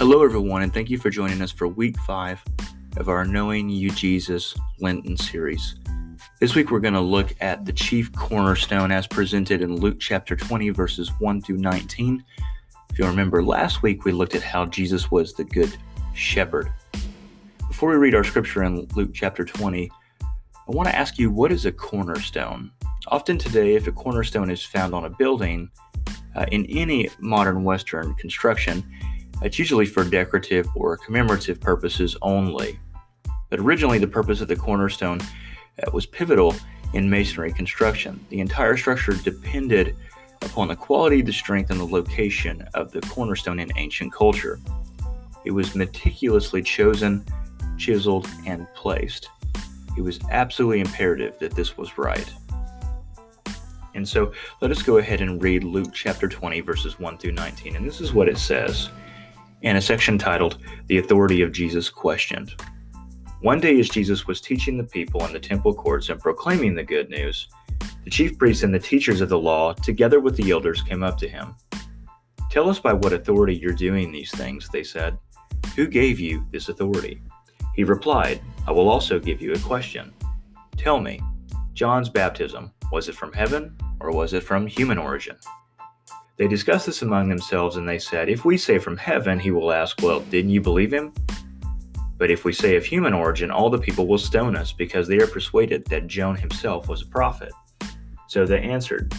Hello, everyone, and thank you for joining us for week five of our Knowing You Jesus Lenten series. This week, we're going to look at the chief cornerstone as presented in Luke chapter 20, verses 1 through 19. If you remember, last week we looked at how Jesus was the good shepherd. Before we read our scripture in Luke chapter 20, I want to ask you what is a cornerstone? Often today, if a cornerstone is found on a building, uh, in any modern Western construction, it's usually for decorative or commemorative purposes only. But originally, the purpose of the cornerstone uh, was pivotal in masonry construction. The entire structure depended upon the quality, the strength, and the location of the cornerstone in ancient culture. It was meticulously chosen, chiseled, and placed. It was absolutely imperative that this was right. And so let us go ahead and read Luke chapter 20, verses 1 through 19. And this is what it says in a section titled The Authority of Jesus Questioned. One day, as Jesus was teaching the people in the temple courts and proclaiming the good news, the chief priests and the teachers of the law, together with the elders, came up to him. Tell us by what authority you're doing these things, they said. Who gave you this authority? He replied, I will also give you a question. Tell me, John's baptism, was it from heaven or was it from human origin? They discussed this among themselves, and they said, If we say from heaven, he will ask, Well, didn't you believe him? But if we say of human origin, all the people will stone us, because they are persuaded that John himself was a prophet. So they answered,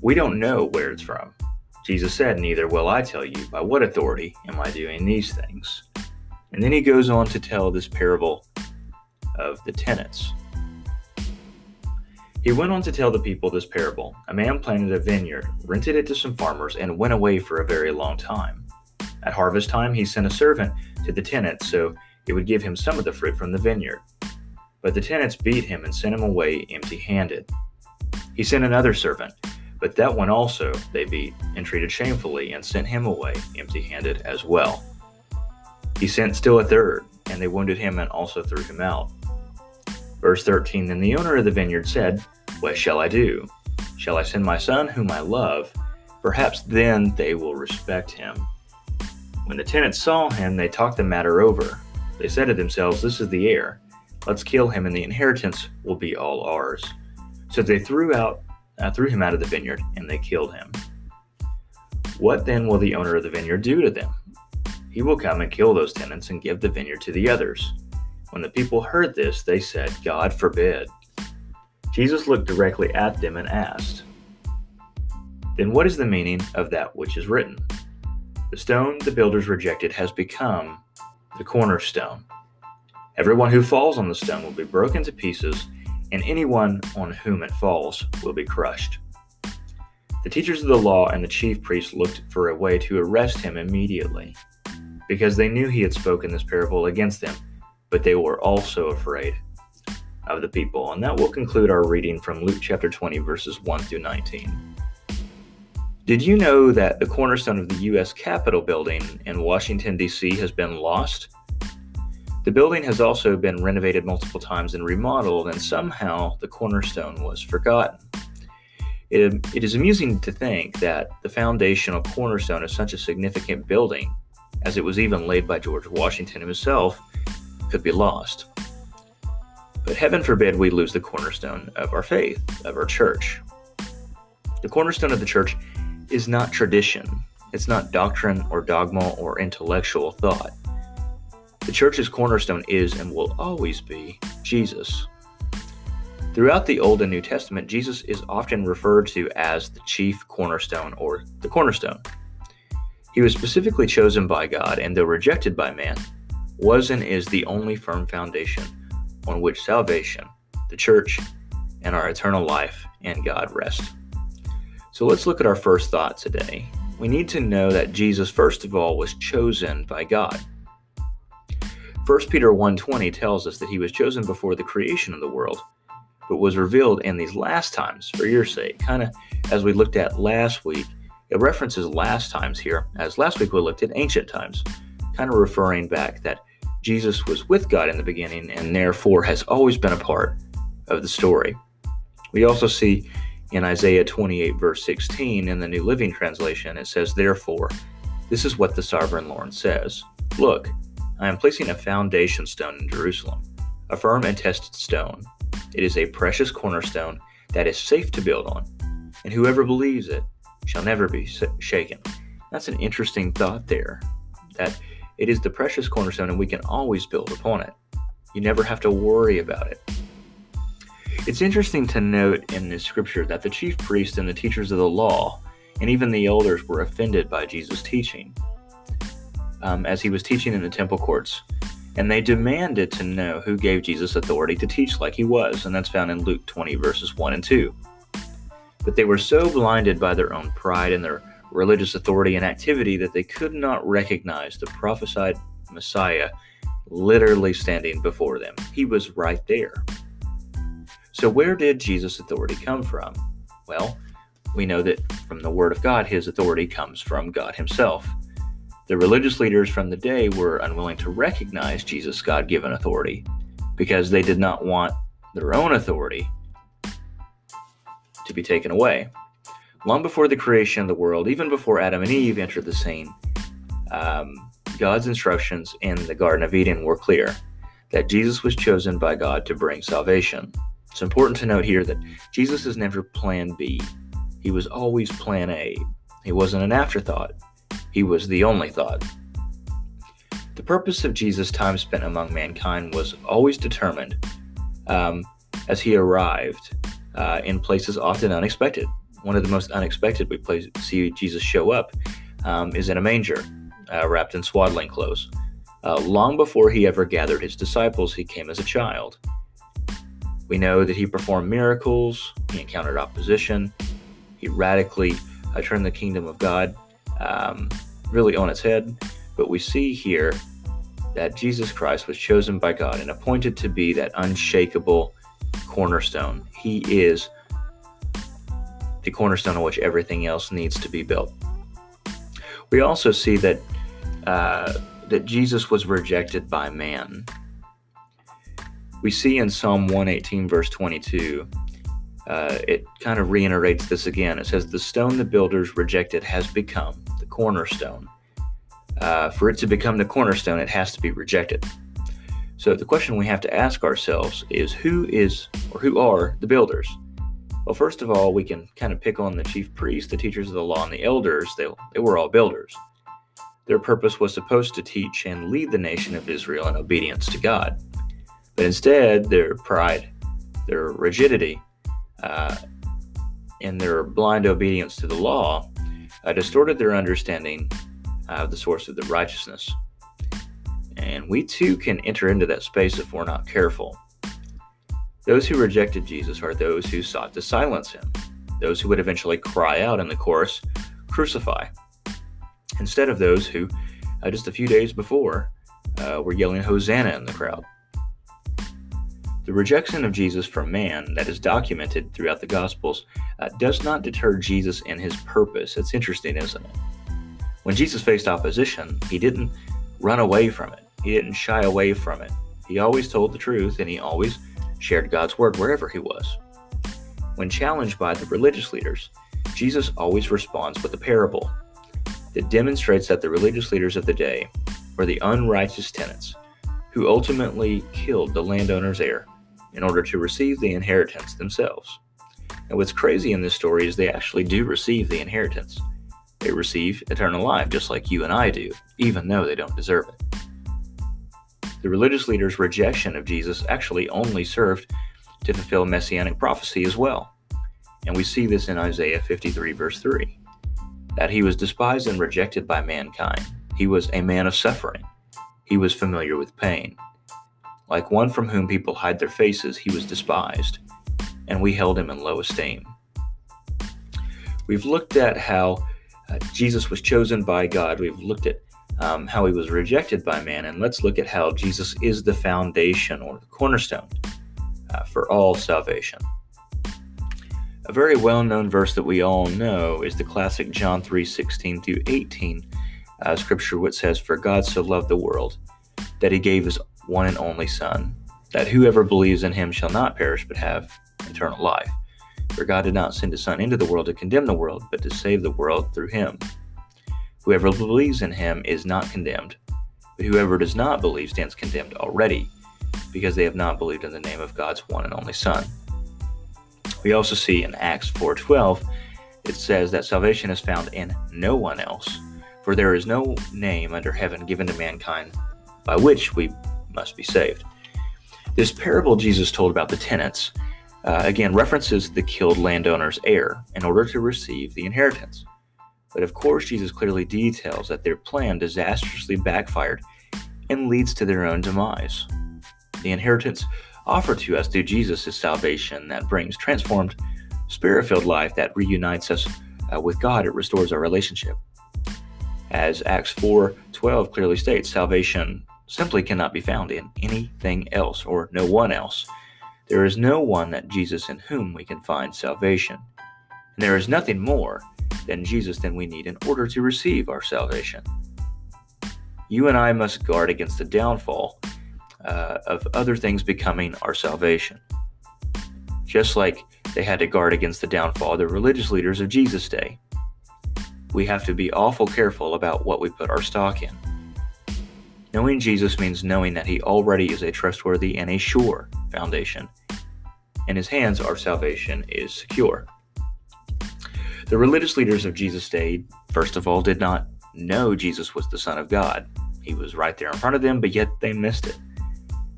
We don't know where it's from. Jesus said, Neither will I tell you by what authority am I doing these things. And then he goes on to tell this parable of the tenants. He went on to tell the people this parable A man planted a vineyard, rented it to some farmers, and went away for a very long time. At harvest time, he sent a servant to the tenants so he would give him some of the fruit from the vineyard. But the tenants beat him and sent him away empty handed. He sent another servant, but that one also they beat and treated shamefully and sent him away empty handed as well. He sent still a third, and they wounded him and also threw him out. Verse 13 Then the owner of the vineyard said, What shall I do? Shall I send my son, whom I love? Perhaps then they will respect him. When the tenants saw him, they talked the matter over. They said to themselves, This is the heir. Let's kill him, and the inheritance will be all ours. So they threw out uh, threw him out of the vineyard, and they killed him. What then will the owner of the vineyard do to them? He will come and kill those tenants and give the vineyard to the others. When the people heard this, they said, God forbid. Jesus looked directly at them and asked, Then what is the meaning of that which is written? The stone the builders rejected has become the cornerstone. Everyone who falls on the stone will be broken to pieces, and anyone on whom it falls will be crushed. The teachers of the law and the chief priests looked for a way to arrest him immediately, because they knew he had spoken this parable against them but they were also afraid of the people. And that will conclude our reading from Luke chapter 20, verses 1 through 19. Did you know that the cornerstone of the U.S. Capitol building in Washington, D.C. has been lost? The building has also been renovated multiple times and remodeled, and somehow the cornerstone was forgotten. It, it is amusing to think that the foundational cornerstone of such a significant building, as it was even laid by George Washington himself, could be lost. But heaven forbid we lose the cornerstone of our faith, of our church. The cornerstone of the church is not tradition, it's not doctrine or dogma or intellectual thought. The church's cornerstone is and will always be Jesus. Throughout the Old and New Testament, Jesus is often referred to as the chief cornerstone or the cornerstone. He was specifically chosen by God, and though rejected by man, was and is the only firm foundation on which salvation, the church, and our eternal life and God rest. So let's look at our first thought today. We need to know that Jesus first of all was chosen by God. 1 Peter 1:20 tells us that he was chosen before the creation of the world, but was revealed in these last times for your sake. Kind of as we looked at last week, it references last times here, as last week we looked at ancient times, kind of referring back that Jesus was with God in the beginning and therefore has always been a part of the story. We also see in Isaiah 28, verse 16, in the New Living Translation, it says, Therefore, This is what the sovereign Lord says Look, I am placing a foundation stone in Jerusalem, a firm and tested stone. It is a precious cornerstone that is safe to build on, and whoever believes it shall never be shaken. That's an interesting thought there, that it is the precious cornerstone and we can always build upon it. You never have to worry about it. It's interesting to note in this scripture that the chief priests and the teachers of the law, and even the elders, were offended by Jesus' teaching um, as he was teaching in the temple courts. And they demanded to know who gave Jesus authority to teach like he was, and that's found in Luke 20, verses 1 and 2. But they were so blinded by their own pride and their religious authority and activity that they could not recognize the prophesied Messiah literally standing before them. He was right there. So, where did Jesus' authority come from? Well, we know that from the Word of God, his authority comes from God Himself. The religious leaders from the day were unwilling to recognize Jesus' God given authority because they did not want their own authority to be taken away. Long before the creation of the world, even before Adam and Eve entered the scene, um, God's instructions in the Garden of Eden were clear that Jesus was chosen by God to bring salvation. It's important to note here that Jesus is never plan B. He was always plan A. He wasn't an afterthought, he was the only thought. The purpose of Jesus' time spent among mankind was always determined um, as he arrived uh, in places often unexpected. One of the most unexpected we play, see Jesus show up um, is in a manger, uh, wrapped in swaddling clothes. Uh, long before he ever gathered his disciples, he came as a child. We know that he performed miracles, he encountered opposition, he radically uh, turned the kingdom of God um, really on its head. But we see here that Jesus Christ was chosen by God and appointed to be that unshakable cornerstone. He is the cornerstone on which everything else needs to be built. We also see that uh, that Jesus was rejected by man. We see in Psalm 118, verse 22, uh, it kind of reiterates this again. It says, The stone the builders rejected has become the cornerstone. Uh, for it to become the cornerstone, it has to be rejected. So the question we have to ask ourselves is who is or who are the builders? Well, first of all, we can kind of pick on the chief priests, the teachers of the law, and the elders. They, they were all builders. Their purpose was supposed to teach and lead the nation of Israel in obedience to God. But instead, their pride, their rigidity, uh, and their blind obedience to the law uh, distorted their understanding of the source of the righteousness. And we too can enter into that space if we're not careful. Those who rejected Jesus are those who sought to silence him, those who would eventually cry out in the chorus, Crucify, instead of those who, uh, just a few days before, uh, were yelling Hosanna in the crowd. The rejection of Jesus from man that is documented throughout the Gospels uh, does not deter Jesus in his purpose. It's interesting, isn't it? When Jesus faced opposition, he didn't run away from it, he didn't shy away from it. He always told the truth and he always shared God's word wherever he was. When challenged by the religious leaders, Jesus always responds with a parable that demonstrates that the religious leaders of the day were the unrighteous tenants who ultimately killed the landowner's heir in order to receive the inheritance themselves. And what's crazy in this story is they actually do receive the inheritance. They receive eternal life just like you and I do, even though they don't deserve it. The religious leaders' rejection of Jesus actually only served to fulfill messianic prophecy as well. And we see this in Isaiah 53, verse 3 that he was despised and rejected by mankind. He was a man of suffering. He was familiar with pain. Like one from whom people hide their faces, he was despised, and we held him in low esteem. We've looked at how uh, Jesus was chosen by God. We've looked at um, how he was rejected by man, and let's look at how Jesus is the foundation or the cornerstone uh, for all salvation. A very well-known verse that we all know is the classic John 3:16 through 18 uh, scripture, which says, "For God so loved the world that He gave His one and only Son, that whoever believes in him shall not perish but have eternal life. For God did not send his Son into the world to condemn the world, but to save the world through him. Whoever believes in him is not condemned, but whoever does not believe stands condemned already, because they have not believed in the name of God's one and only Son. We also see in Acts 4:12 it says that salvation is found in no one else, for there is no name under heaven given to mankind by which we must be saved. This parable Jesus told about the tenants uh, again references the killed landowner's heir in order to receive the inheritance. But of course, Jesus clearly details that their plan disastrously backfired and leads to their own demise. The inheritance offered to us through Jesus is salvation that brings transformed, spirit filled life that reunites us uh, with God. It restores our relationship. As Acts 4 12 clearly states, salvation simply cannot be found in anything else or no one else. There is no one that Jesus in whom we can find salvation. And there is nothing more than Jesus than we need in order to receive our salvation. You and I must guard against the downfall uh, of other things becoming our salvation. Just like they had to guard against the downfall of the religious leaders of Jesus' day. We have to be awful careful about what we put our stock in. Knowing Jesus means knowing that He already is a trustworthy and a sure foundation. In His hands, our salvation is secure. The religious leaders of Jesus' day, first of all, did not know Jesus was the Son of God. He was right there in front of them, but yet they missed it.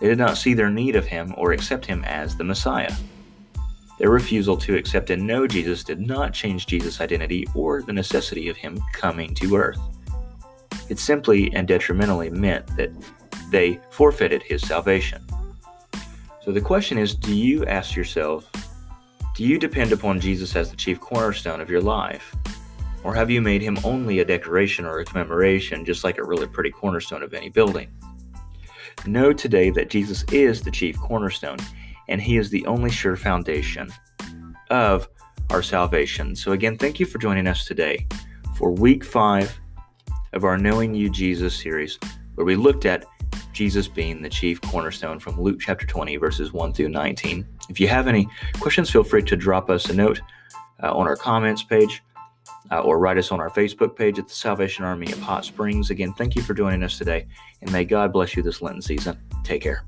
They did not see their need of him or accept him as the Messiah. Their refusal to accept and know Jesus did not change Jesus' identity or the necessity of him coming to earth. It simply and detrimentally meant that they forfeited his salvation. So the question is do you ask yourself, do you depend upon Jesus as the chief cornerstone of your life? Or have you made him only a decoration or a commemoration, just like a really pretty cornerstone of any building? Know today that Jesus is the chief cornerstone, and he is the only sure foundation of our salvation. So, again, thank you for joining us today for week five of our Knowing You Jesus series, where we looked at Jesus being the chief cornerstone from Luke chapter 20, verses 1 through 19. If you have any questions, feel free to drop us a note uh, on our comments page uh, or write us on our Facebook page at the Salvation Army of Hot Springs. Again, thank you for joining us today, and may God bless you this Lenten season. Take care.